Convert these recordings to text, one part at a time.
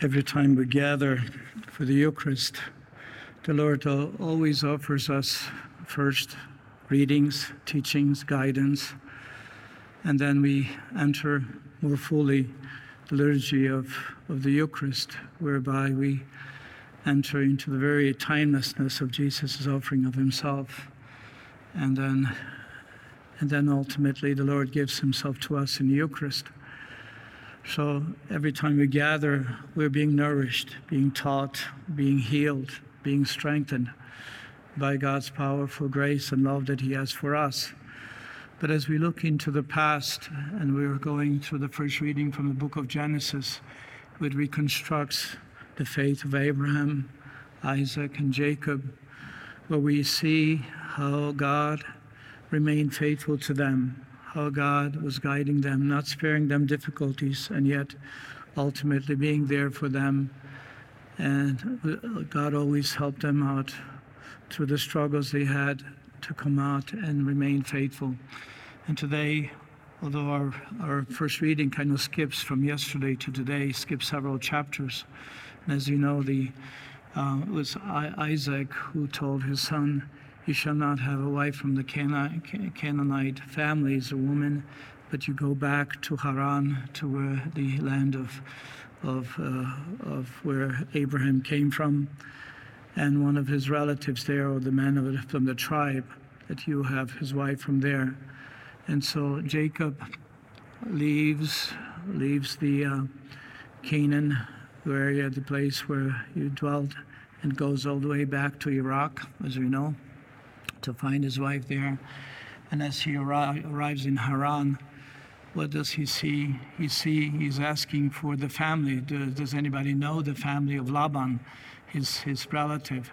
every time we gather for the Eucharist, the Lord always offers us first readings, teachings, guidance, and then we enter more fully the liturgy of, of the Eucharist, whereby we enter into the very timelessness of Jesus' offering of himself. And then, and then ultimately, the Lord gives himself to us in the Eucharist. So every time we gather, we're being nourished, being taught, being healed, being strengthened by God's powerful grace and love that He has for us. But as we look into the past, and we're going through the first reading from the book of Genesis, which reconstructs the faith of Abraham, Isaac, and Jacob, where we see how God remained faithful to them, how God was guiding them, not sparing them difficulties, and yet ultimately being there for them. And God always helped them out through the struggles they had to come out and remain faithful. And today, although our, our first reading kind of skips from yesterday to today, skips several chapters. And as you know, the uh, it was Isaac who told his son, you shall not have a wife from the Canaanite families, a woman, but you go back to Haran, to where the land of, of, uh, of where Abraham came from. And one of his relatives there, or the man of, from the tribe, that you have his wife from there. And so Jacob leaves, leaves the uh, Canaan area, the place where he dwelt, and goes all the way back to Iraq, as we know to find his wife there. And as he arri- arrives in Haran, what does he see? He see he's asking for the family. Does, does anybody know the family of Laban, his his relative?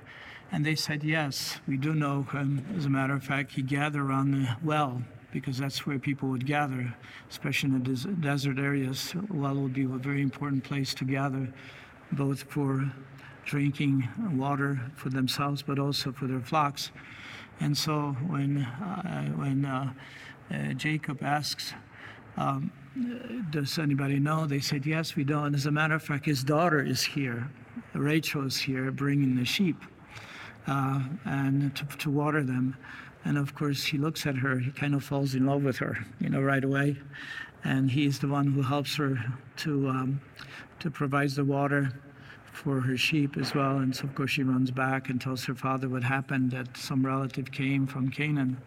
And they said yes, we do know him. As a matter of fact, he gathered around the well because that's where people would gather, especially in the des- desert areas. Well would be a very important place to gather, both for drinking water for themselves, but also for their flocks. And so when, uh, when uh, uh, Jacob asks, um, does anybody know? They said, yes, we do. And as a matter of fact, his daughter is here. Rachel is here bringing the sheep uh, and to, to water them. And of course, he looks at her, he kind of falls in love with her, you know, right away. And he is the one who helps her to, um, to provide the water for her sheep as well. And so, of course, she runs back and tells her father what happened that some relative came from Canaan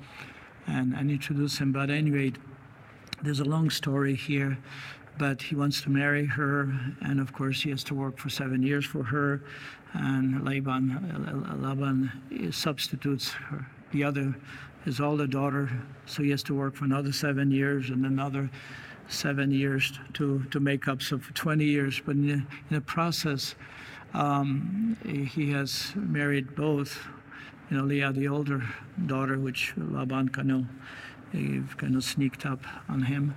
and, and introduce him. But anyway, there's a long story here. But he wants to marry her, and of course he has to work for seven years for her. And Laban, Laban substitutes her, the other, his older daughter, so he has to work for another seven years and another seven years to, to make up. So for 20 years, but in in the process, um, he has married both, you know, Leah, the older daughter, which Laban kind of, kind of sneaked up on him,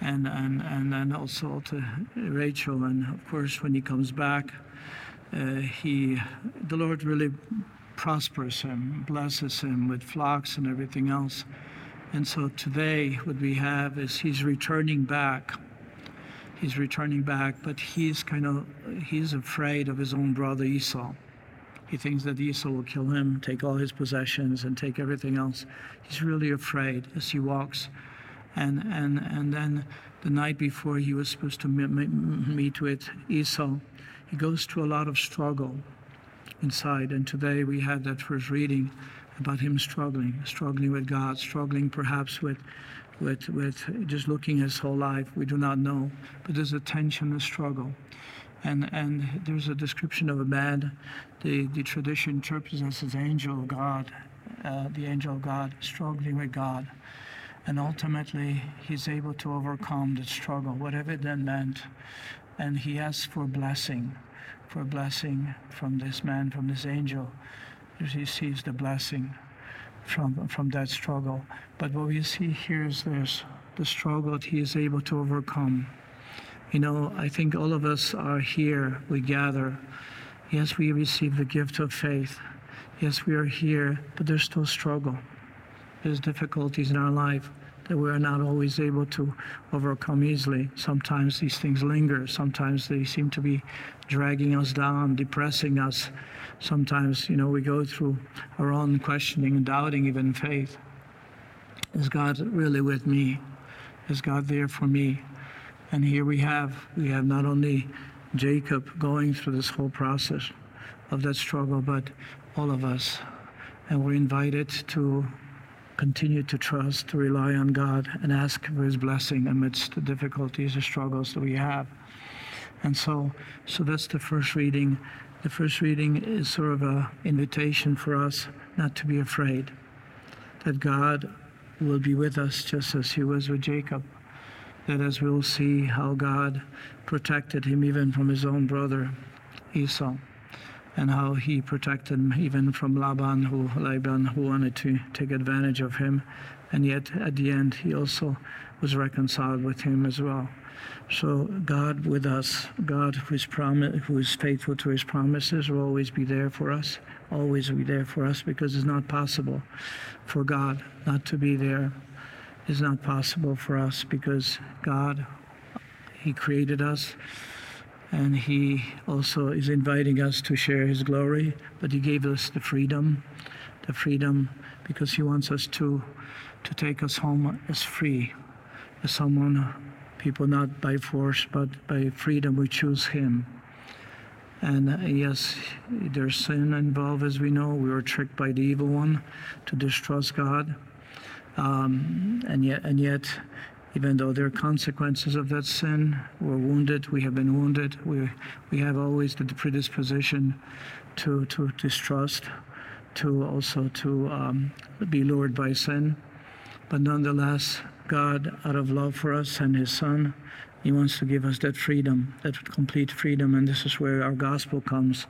and, and, and then also to Rachel. And of course, when he comes back, uh, he, the Lord really prospers him, blesses him with flocks and everything else. And so today, what we have is he's returning back he's returning back, but he's kind of he's afraid of his own brother Esau. He thinks that Esau will kill him, take all his possessions, and take everything else. He's really afraid as he walks. And, and, and then the night before he was supposed to meet with Esau, he goes through a lot of struggle inside. And today we had that first reading about him struggling, struggling with God, struggling perhaps with with, with just looking his whole life. We do not know. But there's a tension, a struggle. And, and there's a description of a man, the, the tradition interprets as an angel of God, uh, the angel of God, struggling with God. And ultimately, he's able to overcome the struggle, whatever that meant. And he asks for blessing, for blessing from this man, from this angel. He sees the blessing from, from that struggle. But what we see here is there's the struggle that he is able to overcome. You know, I think all of us are here, we gather. Yes, we receive the gift of faith. Yes, we are here, but there's still struggle. There's difficulties in our life. that we are not always able to overcome easily. Sometimes these things linger. Sometimes they seem to be dragging us down, depressing us. Sometimes, you know, we go through our own questioning and doubting even faith. Is God really with me? Is God there for me? And here we have we have not only Jacob going through this whole process of that struggle, but all of us. And we're invited to continue to trust, to rely on God, and ask for His blessing amidst the difficulties and struggles that we have. And so, so that's the first reading. The first reading is sort of an invitation for us not to be afraid, that God will be with us just as He was with Jacob. That as we'll see how God protected him even from his own brother Esau and how he protected him even from Laban, who Laban who wanted to take advantage of him, and yet at the end he also was reconciled with him as well. So God with us, God who is who is faithful to His promises, will always be there for us, always be there for us, because it's not possible for God not to be there. It's not possible for us because God, He created us and he also is inviting us to share his glory but he gave us the freedom the freedom because he wants us to to take us home as free someone people not by force but by freedom we choose him and uh, yes there's sin involved as we know we were tricked by the evil one to distrust god um, and yet and yet even though there are consequences of that sin. We're wounded, we have been wounded, we, we have always the predisposition to, to distrust, to also to um, be lured by sin. But nonetheless, God, out of love for us and His Son, He wants to give us that freedom, that complete freedom. And this is where our gospel comes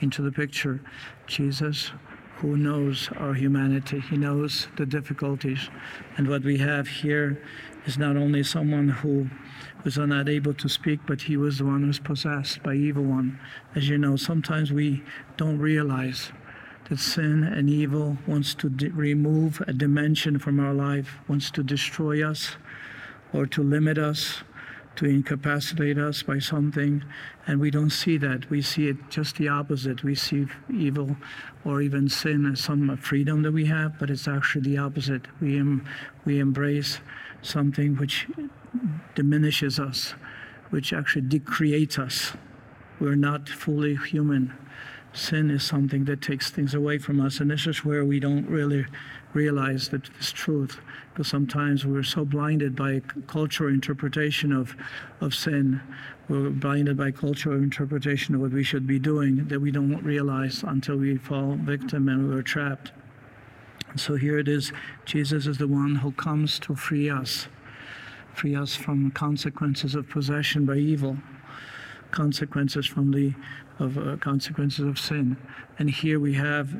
into the picture. Jesus, who knows our humanity, He knows the difficulties. And what we have here is not only someone who was not able to speak, but he was the one who was possessed by evil one. As you know, sometimes we don't realize that sin and evil wants to remove a dimension from our life, wants to destroy us or to limit us, to incapacitate us by something, and we don't see that. We see it just the opposite. We see evil or even sin as some freedom that we have, but it's actually the opposite. We, em- we embrace something which diminishes us, which actually decreates us. We're not fully human. Sin is something that takes things away from us, and this is where we don't really realize that this truth, because sometimes we're so blinded by cultural interpretation of, of sin, we're blinded by cultural interpretation of what we should be doing that we don't realize until we fall victim and we're trapped. So here it is Jesus is the one who comes to free us, free us from consequences of possession by evil, consequences from the of uh, consequences of sin. And here we have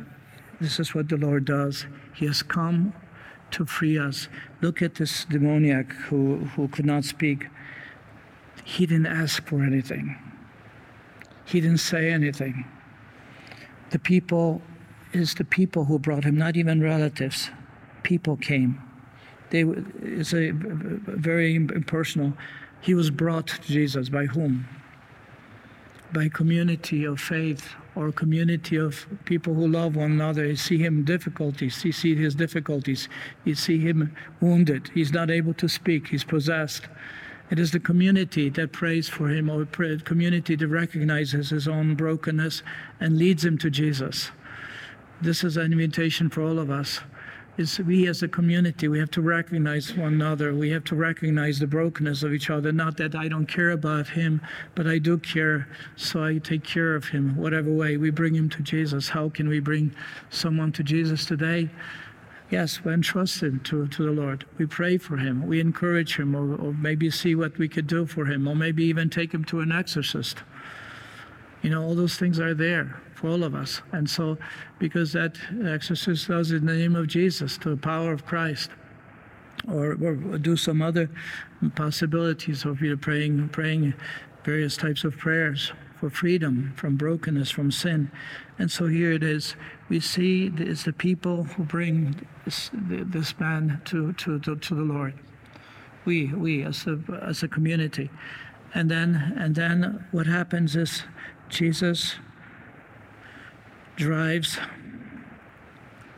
this is what the Lord does. He has come to free us. Look at this demoniac who, who could not speak. He didn't ask for anything. He didn't say anything. The people is the people who brought him, not even relatives. People came. They, it's a very impersonal. He was brought to Jesus by whom? By community of faith or community of people who love one another. You see him difficulties. You see his difficulties. You see him wounded. He's not able to speak. He's possessed. It is the community that prays for him, or community that recognizes his own brokenness and leads him to Jesus this is an invitation for all of us. Is we as a community, we have to recognize one another. We have to recognize the brokenness of each other. Not that I don't care about him, but I do care, so I take care of him. Whatever way we bring him to Jesus. How can we bring someone to Jesus today? Yes, we entrust him to, to the Lord. We pray for him. We encourage him, or, or maybe see what we could do for him, or maybe even take him to an exorcist. You know, all those things are there for all of us. And so, because that exorcist does in the name of Jesus, to the power of Christ, or, or do some other possibilities of you praying, praying various types of prayers for freedom from brokenness, from sin. And so here it is. We see it's the people who bring this, this man to, to, to, to the Lord. We, we as a, as a community. And then, and then what happens is Jesus drives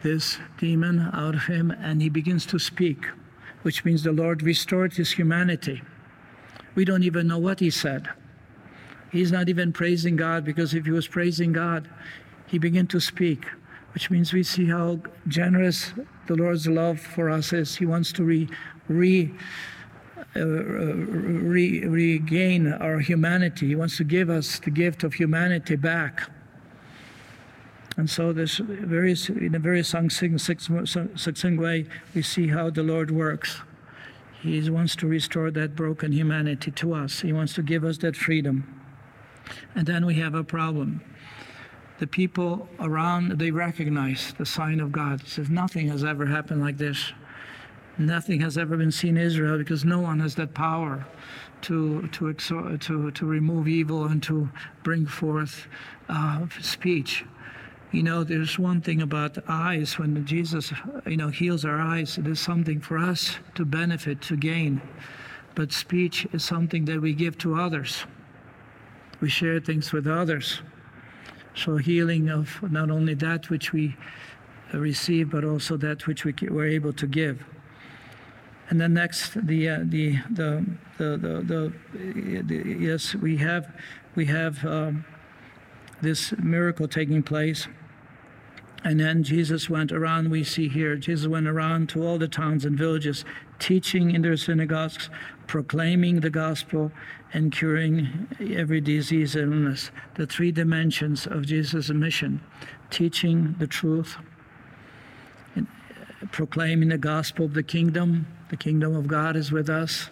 this demon out of him and he begins to speak, which means the Lord restored his humanity. We don't even know what he said. He's not even praising God because if he was praising God, he began to speak, which means we see how generous the Lord's love for us is. He wants to re, re, uh, re, regain our humanity. He wants to give us the gift of humanity back. And so, this very, in a very succinct, succinct way, we see how the Lord works. He wants to restore that broken humanity to us. He wants to give us that freedom. And then we have a problem. The people around, they recognize the sign of God. It says, nothing has ever happened like this. Nothing has ever been seen in Israel because no one has that power to, to, to, to remove evil and to bring forth uh, speech. You know, there's one thing about eyes. When Jesus, you know, heals our eyes, it is something for us to benefit, to gain. But speech is something that we give to others we share things with others. So, healing of not only that which we receive, but also that which we were able to give. And then next, the uh, the, the, the the the, the yes, we have we have um, this miracle taking place. And then Jesus went around, we see here, Jesus went around to all the towns and villages, teaching in their synagogues, proclaiming the gospel, and curing every disease and illness. The three dimensions of Jesus' mission teaching the truth, proclaiming the gospel of the kingdom. The kingdom of God is with us,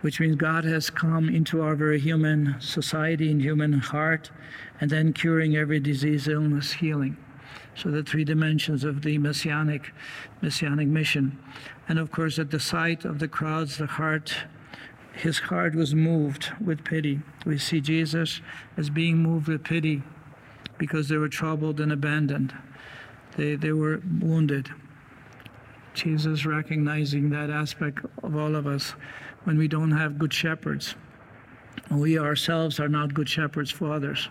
which means God has come into our very human society and human heart, and then curing every disease, illness, healing. So the three dimensions of the messianic messianic mission. And of course, at the sight of the crowds, the heart his heart was moved with pity. We see Jesus as being moved with pity because they were troubled and abandoned. They, they were wounded. Jesus recognizing that aspect of all of us when we don't have good shepherds. We ourselves are not good shepherds for others.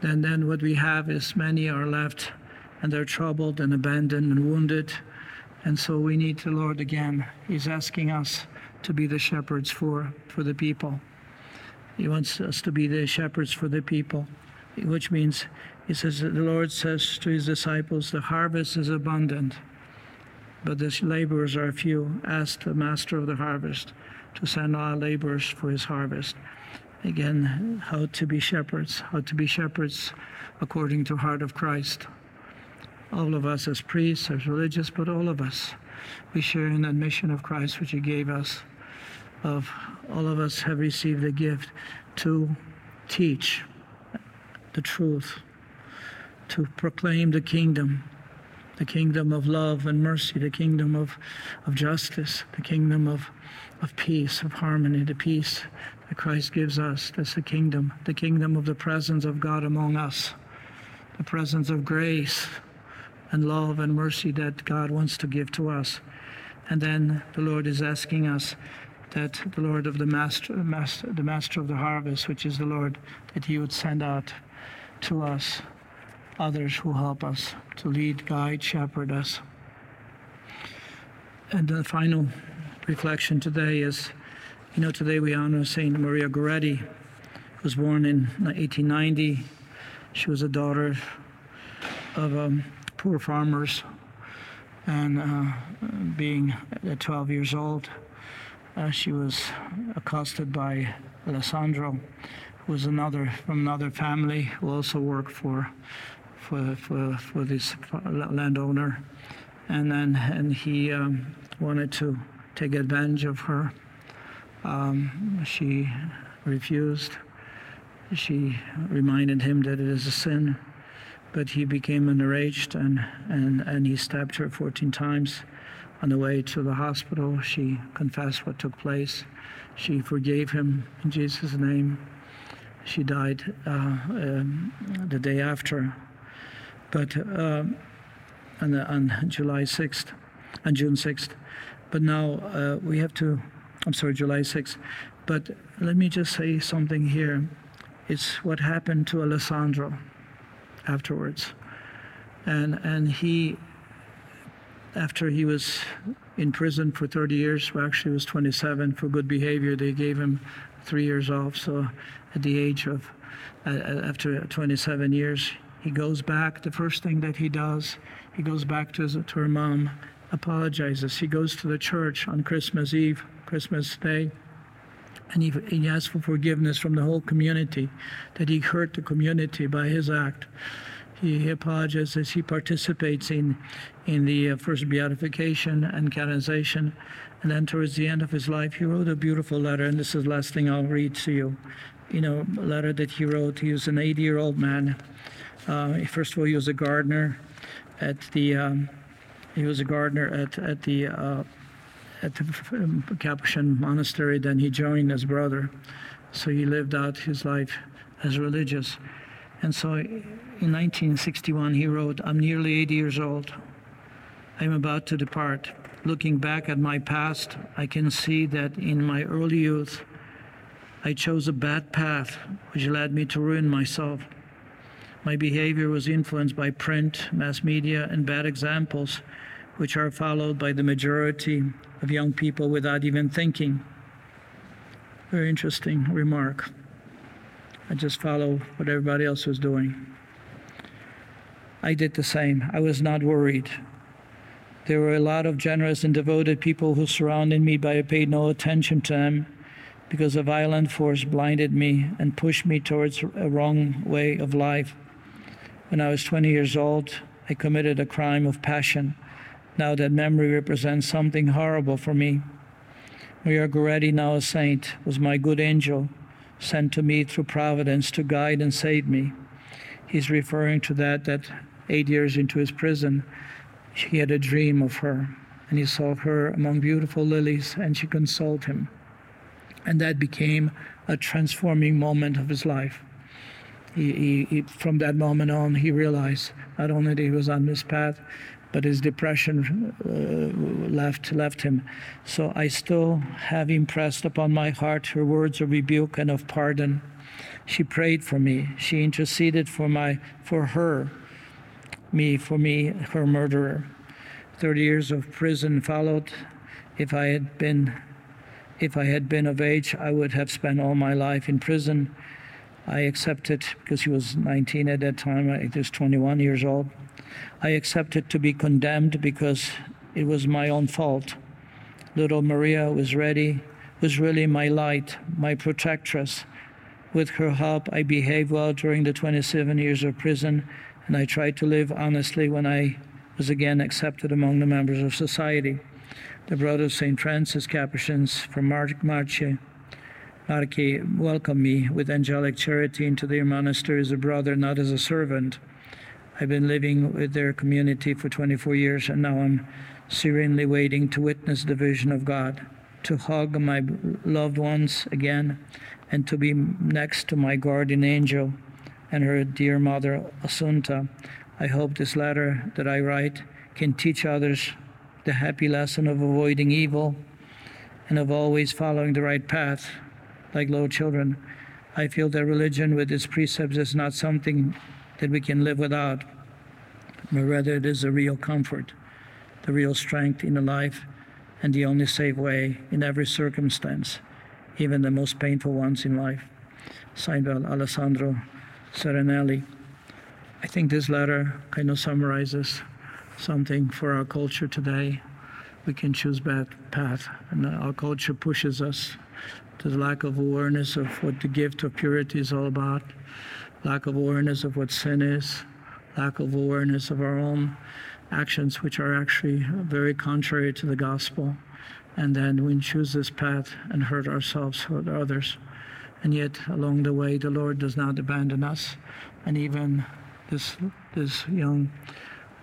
Then, then what we have is many are left and they're troubled and abandoned and wounded. And so we need the Lord again. He's asking us to be the shepherds for, for the people. He wants us to be the shepherds for the people, which means he says the Lord says to his disciples, The harvest is abundant, but the laborers are few. Ask the master of the harvest to send out laborers for his harvest. Again, how to be shepherds, how to be shepherds according to heart of Christ. All of us as priests, as religious, but all of us. We share in that mission of Christ which he gave us of all of us have received a gift to teach the truth, to proclaim the kingdom, the kingdom of love and mercy, the kingdom of, of justice, the kingdom of, of peace, of harmony, the peace that Christ gives us. That's the kingdom, the kingdom of the presence of God among us, the presence of grace and love and mercy that God wants to give to us. And then the Lord is asking us that the Lord of the master, master, the master of the harvest, which is the Lord, that He would send out to us others who help us to lead, guide, shepherd us. And the final reflection today is, you know, today we honor Saint Maria Goretti, who was born in 1890. She was a daughter of um, poor farmers, and uh, being 12 years old, uh, she was accosted by Alessandro, who was another from another family who also worked for for for, for this landowner, and then and he um, wanted to take advantage of her. Um, she refused. She reminded him that it is a sin, but he became enraged and, and, and he stabbed her 14 times. On the way to the hospital, she confessed what took place. She forgave him in Jesus' name. She died uh, um, the day after. But uh, on, on, July 6th, on June 6th. But now uh, we have to I'm sorry, July 6th. But let me just say something here. It's what happened to Alessandro afterwards. And, and he, after he was in prison for 30 years, well, actually, was 27 for good behavior, they gave him three years off. So at the age of, uh, after 27 years, he goes back. The first thing that he does, he goes back to, his, to her mom, apologizes. He goes to the church on Christmas Eve, Christmas Day, and he, he asks for forgiveness from the whole community, that he hurt the community by his act. He, he apologizes. He participates in, in the uh, first beatification and canonization. And then towards the end of his life, he wrote a beautiful letter, and this is the last thing I'll read to you. You know, a letter that he wrote. He was an 80 year old man. Uh, first of all, he was a gardener at the. Um, he was a gardener at at the uh, at the Capuchin monastery. Then he joined his brother, so he lived out his life as religious. And so, in 1961, he wrote, "I'm nearly 80 years old. I'm about to depart. Looking back at my past, I can see that in my early youth." I chose a bad path, which led me to ruin myself. My behavior was influenced by print, mass media, and bad examples, which are followed by the majority of young people without even thinking. Very interesting remark. I just follow what everybody else was doing. I did the same. I was not worried. There were a lot of generous and devoted people who surrounded me, but I paid no attention to them because a violent force blinded me and pushed me towards a wrong way of life. When I was 20 years old, I committed a crime of passion. Now that memory represents something horrible for me. Maria Goretti, now a saint, was my good angel, sent to me through providence to guide and save me. He's referring to that that eight years into his prison, he had a dream of her, and he saw her among beautiful lilies, and she consoled him. And that became a transforming moment of his life he, he, he, from that moment on, he realized not only that he was on this path, but his depression uh, left left him. So I still have impressed upon my heart her words of rebuke and of pardon. She prayed for me. She interceded for my for her, me for me, her murderer. Thirty years of prison followed. If I had been if I had been of age, I would have spent all my life in prison I accepted, because he was 19 at that time, I was 21 years old. I accepted to be condemned because it was my own fault. Little Maria was ready, was really my light, my protectress. With her help, I behaved well during the 27 years of prison, and I tried to live honestly when I was again accepted among the members of society. The Brothers St. Francis Capuchins from Mar- Marche Marki welcomed me with angelic charity into their monastery as a brother, not as a servant. I've been living with their community for 24 years, and now I'm serenely waiting to witness the vision of God, to hug my loved ones again, and to be next to my guardian angel and her dear mother, Assunta. I hope this letter that I write can teach others the happy lesson of avoiding evil and of always following the right path like little children. I feel that religion with its precepts is not something that we can live without, but rather it is a real comfort, the real strength in the life, and the only safe way in every circumstance, even the most painful ones in life. Signed by Alessandro Serenelli. I think this letter kind of summarizes something for our culture today. We can choose bad path, and our culture pushes us to the lack of awareness of what the gift of purity is all about, lack of awareness of what sin is, lack of awareness of our own actions, which are actually very contrary to the gospel. And then we choose this path and hurt ourselves, hurt others. And yet, along the way, the Lord does not abandon us. And even this this young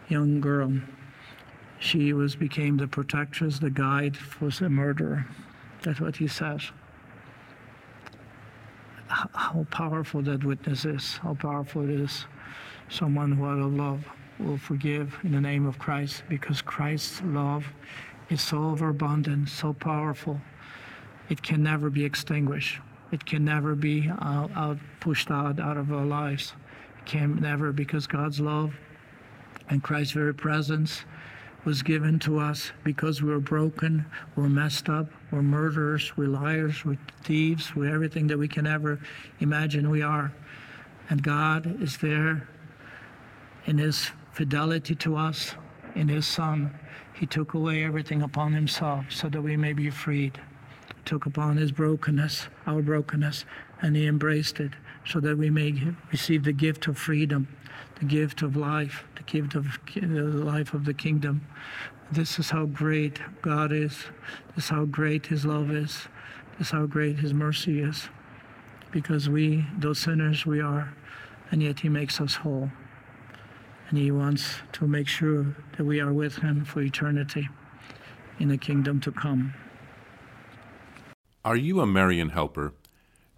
young girl, she was became the protectress, the guide for the murderer. That's what he says how powerful that witness is, how powerful it is. Someone who out of love will forgive in the name of Christ because Christ's love is so overabundant, so powerful it can never be extinguished. It can never be uh, out, pushed out out of our lives. It can never because God's love and Christ's very presence was given to us because we were broken, we're messed up, we're murderers, we're liars, we're thieves, we're everything that we can ever imagine we are. And God is there in His fidelity to us, in His Son. He took away everything upon Himself so that we may be freed. He took upon His brokenness, our brokenness, and He embraced it so that we may receive the gift of freedom the gift of life, the gift of the life of the kingdom. This is how great God is. This is how great His love is. This is how great His mercy is. Because we, those sinners, we are, and yet He makes us whole. And He wants to make sure that we are with Him for eternity in the kingdom to come. Are you a Marian helper?